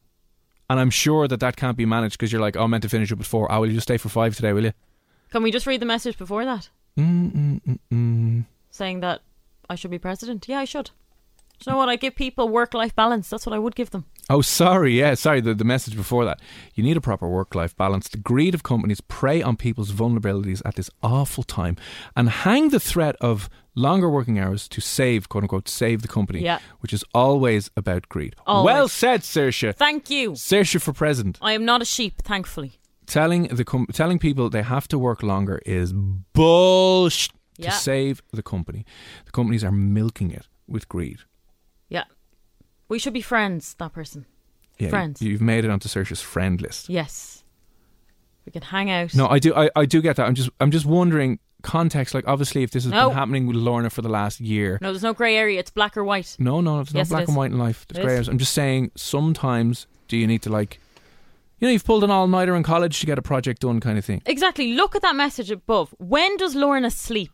And I'm sure that that can't be managed because you're like, oh, I'm meant to finish up at four. Oh, will you just stay for five today? Will you? Can we just read the message before that? Mm, mm, mm, mm. Saying that I should be president? Yeah, I should. Do you know what? I give people work life balance. That's what I would give them. Oh, sorry. Yeah, sorry. The, the message before that. You need a proper work life balance. The greed of companies prey on people's vulnerabilities at this awful time and hang the threat of longer working hours to save, quote unquote, save the company, Yeah. which is always about greed. Always. Well said, Saoirse. Thank you. Saoirse for president. I am not a sheep, thankfully. Telling the com- telling people they have to work longer is bullshit Yeah. to save the company. The companies are milking it with greed. Yeah. We should be friends, that person. Yeah, Friends. You've made it onto Saoirse's friend list. Yes. We can hang out. No, I do. I, I do get that. I'm just. I'm just wondering context. Like, obviously, if this has No. been happening with Lorna for the last year. No, there's no grey area. It's black or white. No, no, there's no Yes, black and white in life. There's grey areas. I'm just saying. Sometimes, do you need to like, you know, you've pulled an all nighter in college to get a project done, kind of thing. Exactly. Look at that message above. When does Lorna sleep?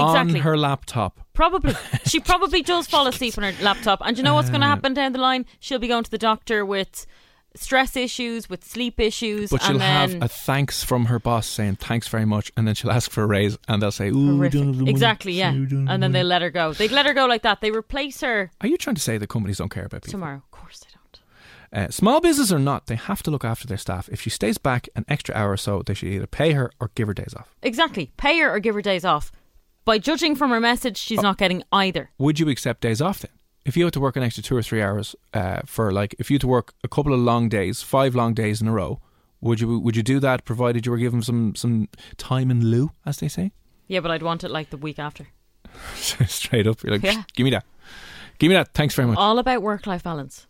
Exactly. On her laptop. Probably. She probably does fall asleep on her laptop. And you know what's going to Uh, happen down the line? She'll be going to the doctor with stress issues, with sleep issues, But she'll have a thanks from her boss saying thanks very much, and then she'll ask for a raise, and they'll say, "Ooh, we horrific. don't have the money. Exactly, yeah. We don't have And then they money." let her go. They'd let her go like that. They replace her Are you trying to say that companies don't care about people? tomorrow. Of course they don't. Uh, small business or not, they have to look after their staff. If she stays back an extra hour or so, they should either pay her or give her days off. Exactly. Pay her or give her days off. By judging from her message, Oh. she's not getting either. Would you accept days off then? If you had to work an extra two or three hours uh, for like, if you had to work a couple of long days, five long days in a row, would you would you do that? Provided you were given some some time in lieu, as they say, Yeah, but I'd want it like the week after. straight up. You're like, Yeah. give me that, give me that. Thanks very much. All about work life balance.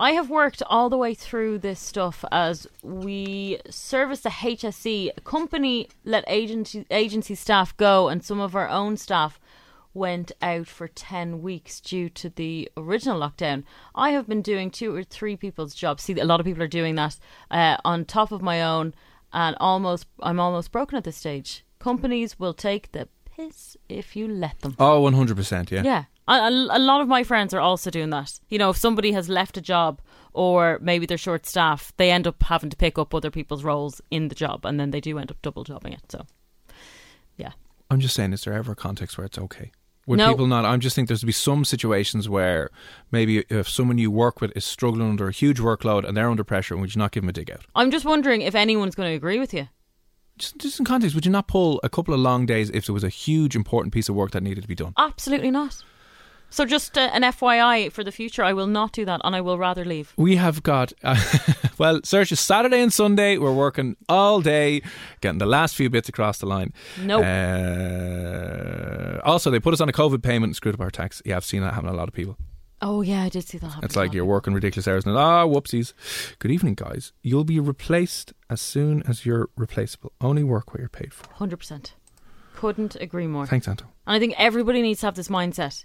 I have worked all the way through this stuff as we service the HSC. A company let agency agency staff go, and some of our own staff went out for 10 weeks due to the original lockdown. I have been doing two or three people's jobs. See, a lot of people are doing that uh, on top of my own, and almost I'm almost broken at this stage. Companies will take the piss if you let them. Oh, Oh, one hundred percent. Yeah. Yeah. A, lot of my friends are also doing that. You know, if somebody has left a job or maybe they're short staff, they end up having to pick up other people's roles in the job and then they do end up double jobbing it. So, yeah. I'm just saying, is there ever a context where it's okay? Would No. people not? I'm just think there's to be some situations where maybe if someone you work with is struggling under a huge workload and they're under pressure, would you not give them a dig out? I'm just wondering if anyone's going to agree with you. Just, just in context, would you not pull a couple of long days if there was a huge important piece of work that needed to be done? Absolutely not. So, just uh, an FYI for the future, I will not do that and I will rather leave. We have got, uh, well, search is Saturday and Sunday. We're working all day, getting the last few bits across the line. Nope. Uh, also, they put us on a COVID payment and screwed up our tax. Yeah, I've seen that happen to a lot of people. Oh, yeah, I did see that happen. It's like you're working ridiculous hours and ah, whoopsies. Good evening, guys. You'll be replaced as soon as you're replaceable. Only work what you're paid for. 100%. Couldn't agree more. Thanks, Anto. And I think everybody needs to have this mindset.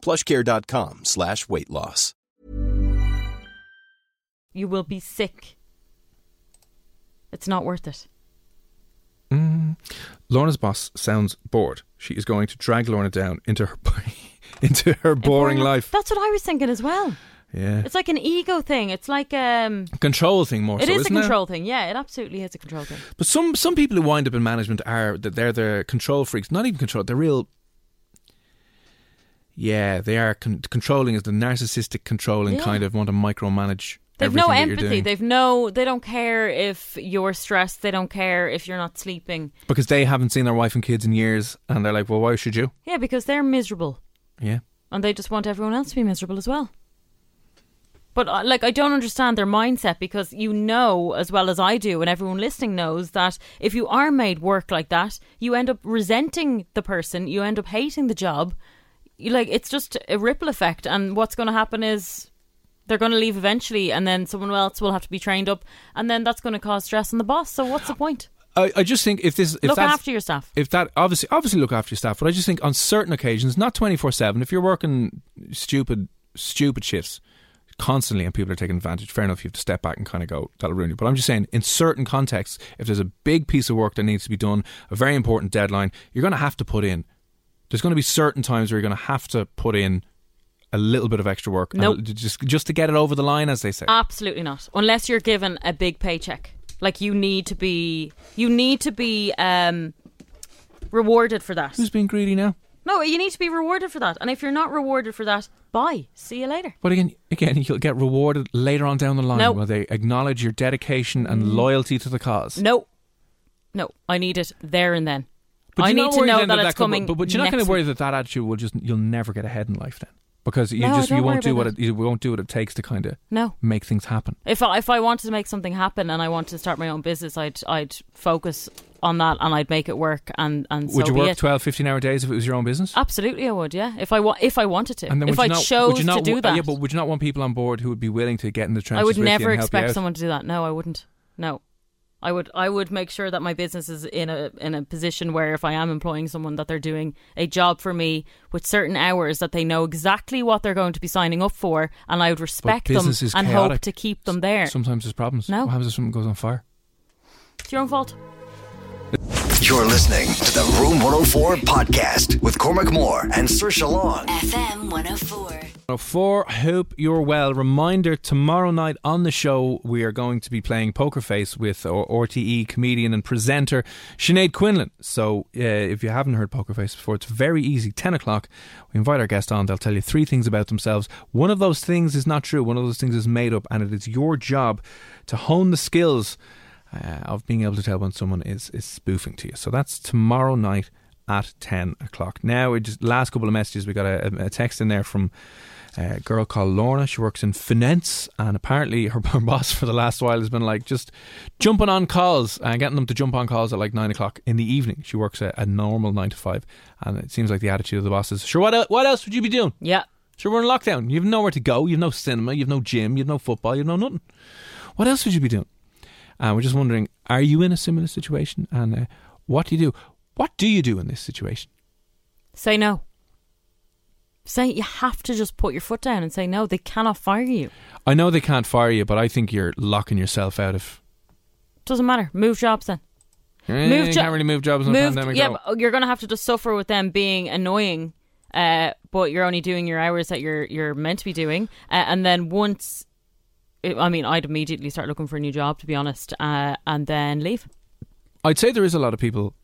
plushcare.com slash weight loss. You will be sick. It's not worth it. Lorna's boss sounds bored. She is going to drag Lorna down into her into her boring life. That's what I was thinking as well. Yeah, It's like an ego thing. It's like um control thing more. it so, is a isn't it? control thing. Yeah, it absolutely is a control thing. But some some people who wind up in management are that they're the control freaks. Not even control. They're real. Yeah, they are con- controlling is the narcissistic controlling Yeah. kind of want to micromanage. They've no empathy. They've no they don't care if you're stressed. They don't care if you're not sleeping. because they haven't seen their wife and kids in years, and they're like, "Well, why should you?" Yeah, because they're miserable. Yeah, and they just want everyone else to be miserable as well. But uh, like, I don't understand their mindset because you know as well as I do, and everyone listening knows that if you are made work like that, you end up resenting the person, you end up hating the job. You like it's just a ripple effect, and what's going to happen is they're going to leave eventually, and then someone else will have to be trained up, and then that's going to cause stress on the boss. So what's the point? I, I just think if this if Look after your staff. if that obviously obviously look after your staff, but I just think on certain occasions, not twenty four seven, if you're working stupid stupid shifts, constantly and people are taking advantage, fair enough, you have to step back and kind of go, that'll ruin you. But I'm just saying, in certain contexts, if there's a big piece of work that needs to be done, a very important deadline, you're going to have to put in. There's going to be certain times where you're going to have to put in a little bit of extra work, Nope. just just to get it over the line, as they say. Absolutely not. Unless you're given a big paycheck. Like you need to be you need to be um rewarded for that. Who's being greedy now? No, you need to be rewarded for that. And if you're not rewarded for that, bye. See you later. But again, again, you'll get rewarded later on down the line Nope. where they acknowledge your dedication and loyalty to the cause. No. No. I need it there and then. But I need to know that, that it's coming. But, but you're not going to worry that that attitude will just you'll never get ahead in life then because you No, just you won't do what it, you won't do what it takes to kind of No. make things happen. If I, if I wanted to make something happen and I wanted to start my own business, I'd I'd focus on that and I'd make it work and and would so you be work it. 12, 15 hour days if it was your own business? Absolutely, I would. Yeah, if I wa- if I wanted to, And then if I not, chose would you not, to do that, yeah, but would you not want people on board who would be willing to get in the trenches? I would never expect someone to do that. No, I wouldn't. No, I would. I would make sure that my business is in a in a position where if I am employing someone, that they're doing a job for me with certain hours that they know exactly what they're going to be signing up for, and I would respect them and hope to keep them there. Sometimes there's problems. No. What happens if something goes on fire? It's your own fault. You're listening to the Room 104 podcast with Cormac Moore and Saoirse Long. FM 104. Oh, For hope you're well. Reminder: tomorrow night on the show, we are going to be playing Poker Face with our RTE comedian and presenter Sinead Quinlan. So, uh, if you haven't heard Poker Face before, it's very easy. Ten o'clock, we invite our guest on. They'll tell you three things about themselves. One of those things is not true. One of those things is made up, and it is your job to hone the skills uh, of being able to tell when someone is is spoofing to you. So that's tomorrow night at ten o'clock. Now, we just last couple of messages. We got a, a text in there from a girl called Lorna. She works in finance, and apparently her, her boss for the last while has been like just jumping on calls and getting them to jump on calls at like nine o'clock in the evening. She works a, a normal nine to five, and it seems like the attitude of the boss is, "Sure, what el- what else would you be doing? Yeah. Sure, we're in lockdown. You've nowhere to go. You've no cinema. You've no gym. You've no football. You've no nothing. What else would you be doing?" And we're just wondering, are you in a similar situation? And uh, what do you do? What do you do in this situation? Say no. Say you have to just put your foot down and say no. They cannot fire you. I know they can't fire you, but I think you're locking yourself out of. Doesn't matter. Move jobs then. Eh, Move you jo- can't really move jobs in the Moved- pandemic. yeah, though. but you're going to have to just suffer with them being annoying. Uh, but you're only doing your hours that you're you're meant to be doing, uh, and then once, I mean, I'd immediately start looking for a new job to be honest, uh, and then leave. I'd say there is a lot of people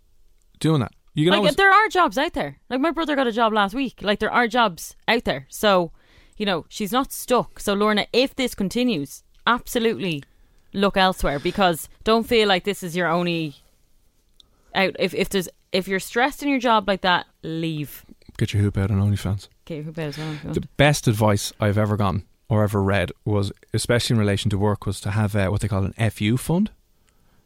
doing that. You can like always, there are jobs out there. Like my brother got a job last week. Like there are jobs out there. So, you know, she's not stuck. So Lorna, if this continues, absolutely look elsewhere because don't feel like this is your only out. If if there's if you're stressed in your job like that, leave. get your hoop out on OnlyFans. Okay, who better well if you The best advice I've ever gotten or ever read was, especially in relation to work, was to have uh, what they call an FU fund.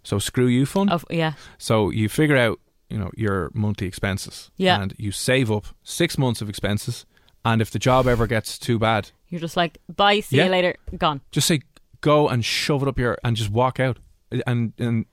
So screw you fund. Of, yeah, So you figure out, you know, your monthly expenses. Yeah. And you save up six months of expenses. And if the job ever gets too bad, you're just like bye. See Yeah. you later. Gone. just say go and shove it up your and just walk out. And and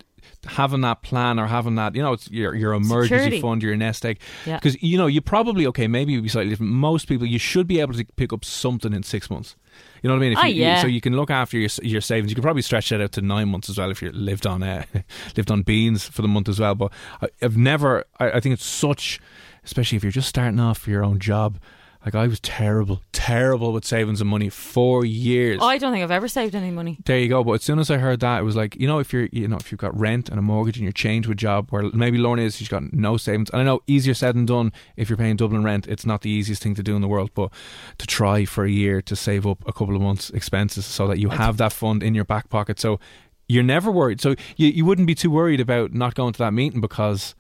having that plan or having that, you know, it's your your emergency Security. fund, your nest egg. Yeah. Because you know, you probably okay, maybe you'd be slightly different. Most people, you should be able to pick up something in six months. You know what I mean? If you, yeah. So you can look after your your savings. You could probably stretch that out to nine months as well if you lived on uh, lived on beans for the month as well. But I, I've never. I, I think it's such, especially if you're just starting off for your own job. Like I was terrible, terrible with savings and money for years. I don't think I've ever saved any money. There you go. But as soon as I heard that, it was like, you know, if you're, you know, if you've got rent and a mortgage and you're chained to a job where maybe Lorna is, she's got no savings. And I know easier said than done. If you're paying Dublin rent, it's not the easiest thing to do in the world. But to try for a year to save up a couple of months' expenses so that you have that fund in your back pocket, so you're never worried. So you you wouldn't be too worried about not going to that meeting because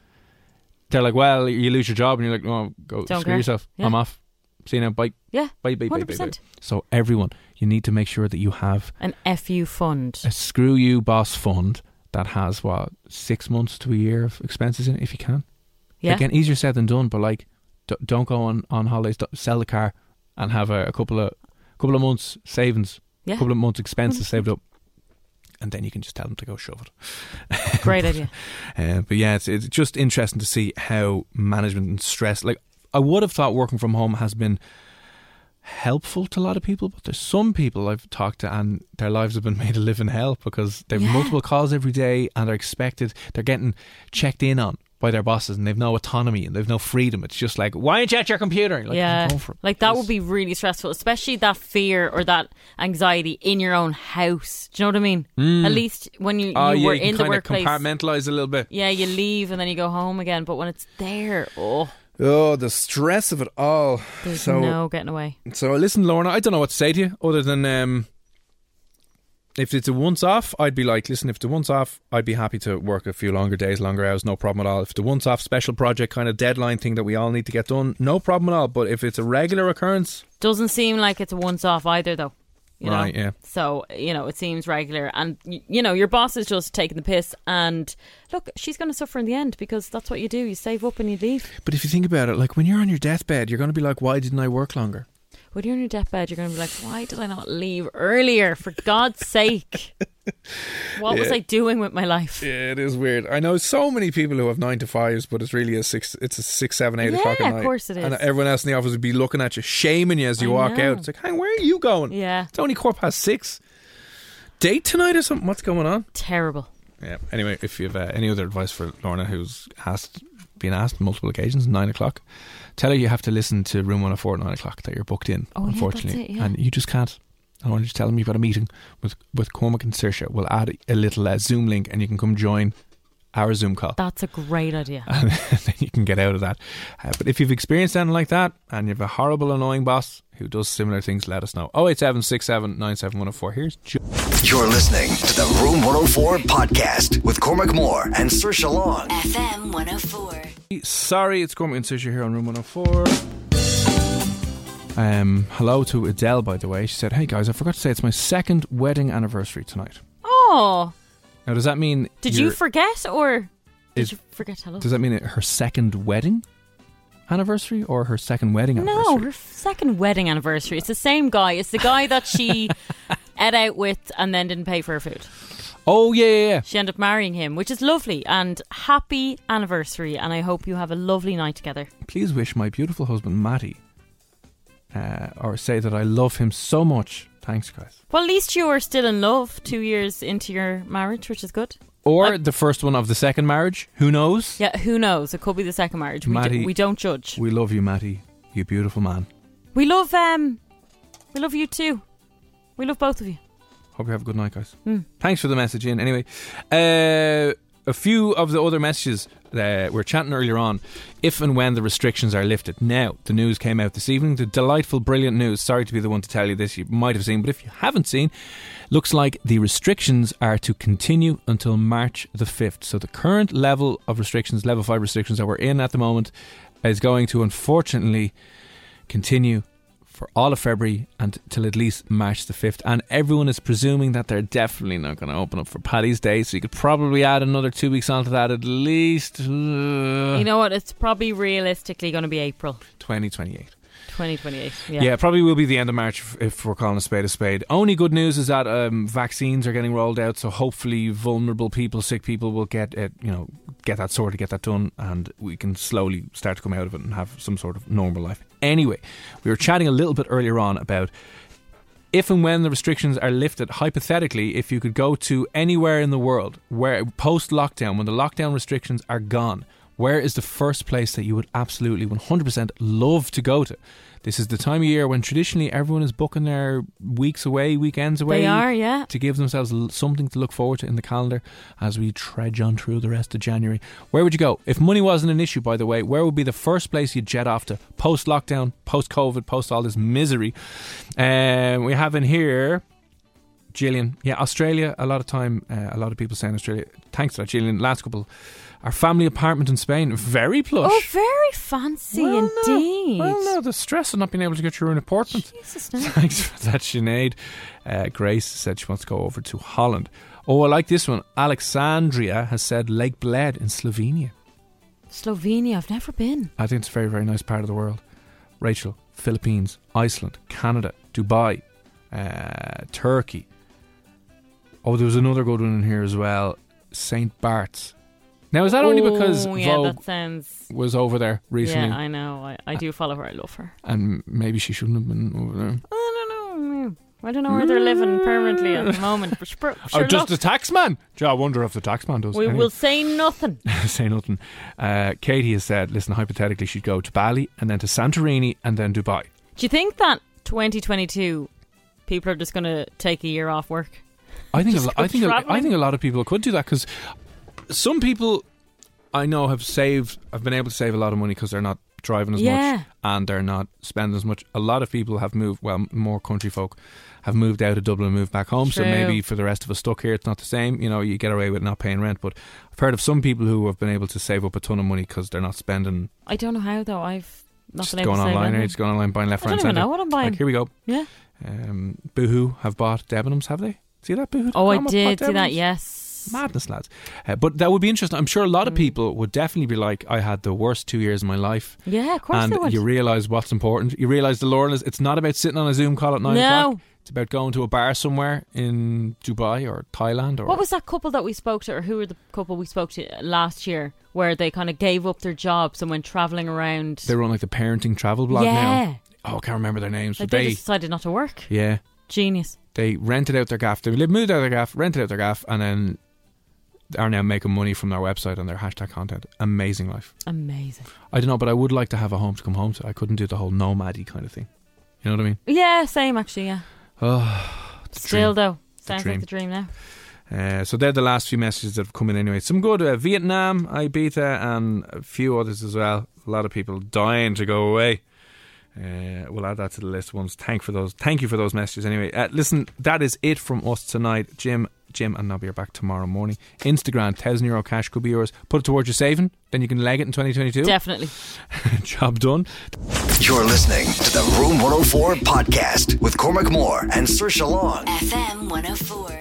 they're like, well, you lose your job, and you're like, oh, go Don't screw care. yourself. Yeah. I'm off. See you now. Bye. Yeah, Bye. Bye. Bye. Bye. bye. 100%. So everyone, you need to make sure that you have An FU fund. a screw you boss fund that has what six months to a year of expenses in it if you can. Yeah. Again, easier said than done, but like, d- don't go on on holidays. Sell the car and have a, a couple of couple of months savings, Yeah. a couple of months expenses saved up, and then you can just tell them to go shove it. Great idea. Uh, but yeah, it's it's just interesting to see how management and stress. Like I would have thought, working from home has been helpful to a lot of people, but there's some people I've talked to and their lives have been made to live in hell because they've Yeah. multiple calls every day and they're expected, they're getting checked in on by their bosses and they've no autonomy and they've no freedom. It's just like, why aren't you at your computer? Like, yeah, go for it. like that would be really stressful, especially that fear or that anxiety in your own house. Do you know what I mean? Hmm. At least when you, oh, you Oh, yeah, were you in the workplace, compartmentalize a little bit. yeah, you leave and then you go home again. But when it's there, oh, Oh, the stress of it all. there's so, no getting away. so listen, Lorna, I don't know what to say to you other than um, if it's a once off, I'd be like, listen, if it's a once off, I'd be happy to work a few longer days, longer hours, no problem at all. If it's a once off special project kind of deadline thing that we all need to get done, no problem at all. But if it's a regular occurrence, Doesn't seem like it's a once off either, though. You know? Right, yeah. So you know, it seems regular, and y- you know, your boss is just taking the piss. And look, she's going to suffer in the end because that's what you do. You save up and you leave. but if you think about it, like when you're on your deathbed, you're going to be like, why didn't I work longer? When you're on your deathbed, you're going to be like, "Why did I not leave earlier? For God's sake! What was I doing with my life?" Yeah, it is weird. I know so many people who have nine to fives, but it's really a six. It's a six, seven, eight Yeah, o'clock at of night. course it And is. everyone else in the office would be looking at you, shaming you as you I walk know. out. It's like, hang, where are you going? Yeah, It's only quarter past six. Date tonight or something? What's going on? terrible. Yeah. Anyway, if you have uh, any other advice for Lorna, who's asked, been asked multiple occasions, nine o'clock, tell her you have to listen to Room One Hundred Four at nine o'clock. That you're booked in. Oh, yeah, unfortunately, it, yeah. and you just can't. I want you to tell them you've got a meeting with with Cormac and Saoirse. We'll add a little uh, Zoom link, and you can come join our Zoom call. That's a great idea. and then you can get out of that. Uh, but if you've experienced anything like that and you have a horrible, annoying boss who does similar things, let us know. 087 Here's Joe. You're listening to the Room 104 podcast with Cormac Moore and Saoirse Long. FM 104. Sorry, it's Cormac and Saoirse here on Room 104. Um, hello to Adele, by the way. She said, Hey guys, I forgot to say it's my second wedding anniversary tonight. Oh, Now, does that mean. did you you're- forget or did Is- you forget? Hello. Does that mean her second wedding anniversary or her second wedding No, anniversary? her second wedding anniversary. It's the same guy. It's the guy that she ate out with and then didn't pay for her food. Oh, yeah, yeah, yeah. She ended up marrying him, which is lovely. And happy anniversary. And I hope you have a lovely night together. please wish my beautiful husband Matty, uh, or say that I love him so much. Thanks, guys. Well, at least you are still in love two years into your marriage, which is good. Or Uh, the first one of the second marriage. Who knows? Yeah, who knows? It could be the second marriage. We, Matty- d- we don't judge. We love you, Matty. You beautiful man. We love um, we love you too. We love both of you. Hope you have a good night, guys. Hmm. Thanks for the message in. Anyway, uh, a few of the other messages uh, we were chatting earlier on. If and when the restrictions are lifted. Now, the news came out this evening. The delightful, brilliant news. Sorry to be the one to tell you this. You might have seen, but if you haven't seen, looks like the restrictions are to continue until March the 5th. So the current level of restrictions, level 5 restrictions that we're in at the moment, is going to unfortunately continue for all of February and till at least March the 5th. And everyone is presuming that they're definitely not going to open up for Paddy's Day. So you could probably add another two weeks onto that at least. uh, you know what? It's probably realistically going to be April 2028. 2028. Yeah. Yeah. probably will be the end of March if, we're calling a spade a spade. Only good news is that um, vaccines are getting rolled out, so hopefully vulnerable people, sick people, will get it. You know, get that sorted, get that done, and we can slowly start to come out of it and have some sort of normal life. Anyway, we were chatting a little bit earlier on about if and when the restrictions are lifted, hypothetically, if you could go to anywhere in the world where post lockdown, when the lockdown restrictions are gone, where is the first place that you would absolutely 100% love to go to? This is the time of year when traditionally everyone is booking their weeks away, weekends away. They are, yeah. To give themselves something to look forward to in the calendar as we trudge on through the rest of January. Where would you go? If money wasn't an issue, by the way, where would be the first place you'd jet off to post lockdown, post COVID, post all this misery? Um, we have in here Gillian. Yeah, Australia. A lot of time, uh, a lot of people saying Australia. Thanks to that, Gillian. Last couple, our family apartment in Spain, very plush. Oh, very fancy Well, no. indeed. Well, no, the stress of not being able to get your own apartment. Jesus, no. Thanks for that, Sinead. Uh, Grace said she wants to go over to Holland. Oh, I like this one. Alexandria has said Lake Bled in Slovenia. Slovenia. I've never been. I think it's a very, very nice part of the world. Rachel, Philippines, Iceland, Canada, Dubai, uh, Turkey. Oh, there was another good one in here as well. St. Bart's. Now, is that only because Oh, yeah, Vogue that sounds. was over there recently, Yeah, I know. I, I do follow her. I love her. and maybe she shouldn't have been over there? I don't know. I don't know where they're living permanently at the moment. But sure, or sure Oh, just look, the taxman? Gee, I wonder if the taxman does. we Anyway. will say nothing. say nothing. Uh, Katie has said, listen, hypothetically, she'd go to Bali and then to Santorini and then Dubai. Do you think that 2022 people are just going to take a year off work? I think, a, Just lo- go I think, a, I travelling? think a lot of people could do that because some people I know have saved, have been able to save a lot of money because they're not driving as Yeah. much and they're not spending as much. A lot of people have moved, well, more country folk have moved out of Dublin and moved back home. So maybe for the rest of us stuck here, it's not the same. You know, you get away with not paying rent. But I've heard of some people who have been able to save up a ton of money because they're not spending I don't know how though. I've not just been able going online, just going online, buying left, I right, don't even know what I'm buying. Like, here we go. Yeah. Um, Boohoo have bought Debenhams, have they? See that Boohoo? Oh, I did see that. Yes. Madness, lads. Uh, but that would be interesting. I'm sure a lot of Mm. people would definitely be like, I had the worst two years of my life. Yeah, of course and they would. you realise what's important. You realise the Lord is, it's not about sitting on a Zoom call at nine No. o'clock. It's about going to a bar somewhere in Dubai or Thailand or What was that couple that we spoke to, or who were the couple we spoke to last year, where they kind of gave up their jobs and went traveling around? They were on like the parenting travel blog yeah, now. Oh, I can't remember their names. like but they, they, just decided not to work. yeah, Genius. they rented out their gaff. They moved out of their gaff, rented out their gaff, and then are now making money from their website and their hashtag content. Amazing life. Amazing. I don't know, but I would like to have a home to come home to. I couldn't do the whole nomady kind of thing. You know what I mean? Yeah, same actually. Yeah. Oh, Still dream. though, sounds like the dream now. Uh, so they're the last few messages that have come in anyway. Some good uh, Vietnam, Ibiza, and a few others as well. A lot of people dying to go away. Uh, we'll add that to the list once. Thank for those. Thank you for those messages. Anyway, uh, listen, that is it from us tonight. Jim, Jim, and Nobby are back tomorrow morning. Instagram, thousand euro cash could be yours. Put it towards your saving, then you can leg it in 2022. Definitely. Job done. You're listening to the Room 104 podcast with Cormac Moore and Saoirse Long. FM 104.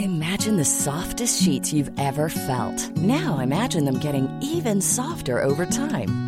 Imagine the softest sheets you've ever felt. Now imagine them getting even softer over time.